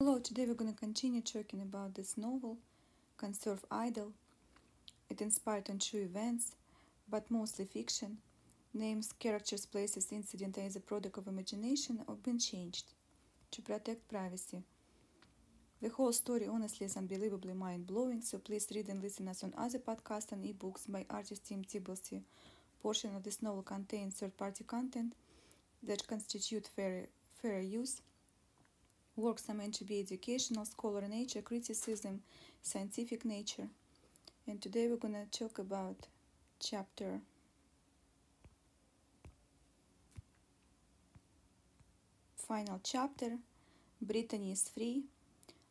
Hello, today we're going to continue talking about this novel, Conserve Idol. It inspired on true events, but mostly fiction. Names, characters, places, incident as a product of imagination have been changed to protect privacy. The whole story honestly is unbelievably mind-blowing, so please read and listen us on other podcasts and ebooks by artist Tim Tibblesy. Portion of this novel contains third-party content that constitute fair, fair use Works are meant to be educational, scholar nature, criticism, scientific nature. And today we're going to talk about chapter final chapter Brittany is free.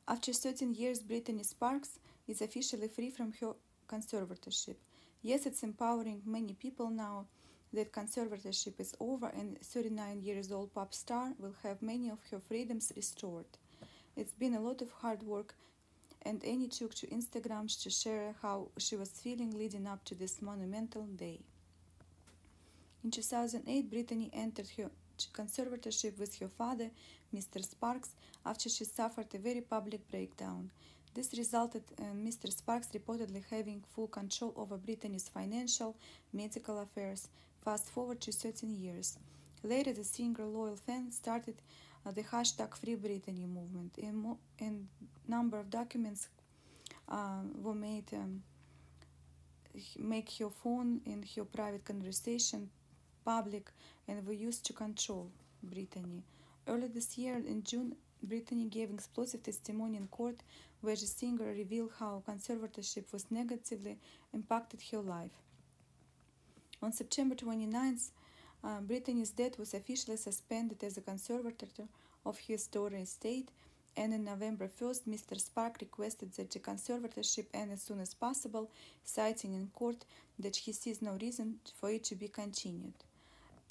After 13 years, Brittany Sparks is officially free from her conservatorship. Yes, it's empowering many people now that conservatorship is over and 39 years old pop star will have many of her freedoms restored. It's been a lot of hard work and Annie took to Instagram to share how she was feeling leading up to this monumental day. In 2008, Brittany entered her conservatorship with her father, Mr. Sparks, after she suffered a very public breakdown. This resulted in Mr. Sparks reportedly having full control over Brittany's financial, medical affairs, Fast forward to 13 years. Later, the singer loyal fan started uh, the hashtag Free Brittany movement, and, mo- and number of documents uh, were made um, make her phone and her private conversation public and were used to control Brittany. Early this year, in June, Brittany gave explosive testimony in court where the singer revealed how conservatorship was negatively impacted her life. On September 29th, uh, Brittany's death was officially suspended as a conservator of his daughter estate, and on November 1st, Mr. Spark requested that the conservatorship end as soon as possible, citing in court that he sees no reason for it to be continued.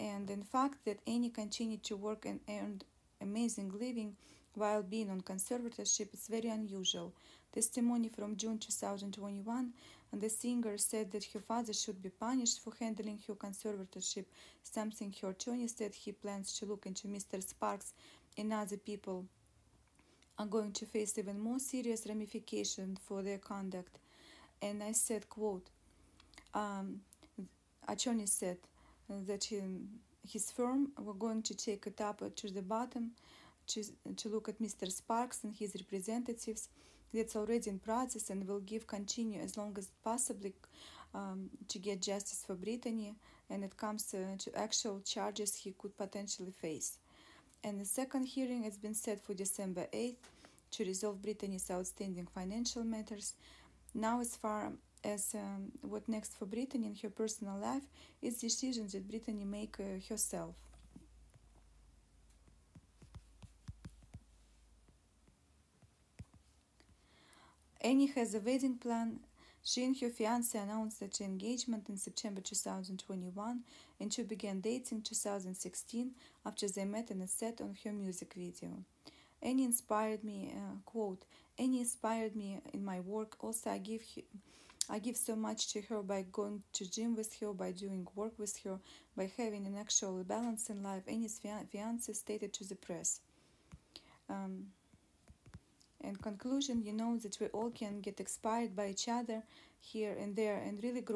And in fact, that Annie continued to work and earned amazing living while being on conservatorship is very unusual. Testimony from June 2021 the singer said that her father should be punished for handling her conservatorship, something her attorney said he plans to look into Mr. Sparks and other people are going to face even more serious ramifications for their conduct. And I said, quote, um, attorney said that he, his firm were going to take it up to the bottom to, to look at Mr. Sparks and his representatives that's already in process and will give continue as long as possibly um, to get justice for Brittany and it comes to actual charges he could potentially face. And the second hearing has been set for December 8th to resolve Brittany's outstanding financial matters. Now, as far as um, what next for Brittany in her personal life is decisions that Brittany make uh, herself. Annie has a wedding plan. She and her fiance announced their engagement in September 2021 and she began dating 2016 after they met in a set on her music video. Annie inspired me, uh, quote, Annie inspired me in my work. Also, I give I give so much to her by going to gym with her, by doing work with her, by having an actual balance in life. Annie's fiance stated to the press. Um, in conclusion, you know that we all can get inspired by each other here and there and really grow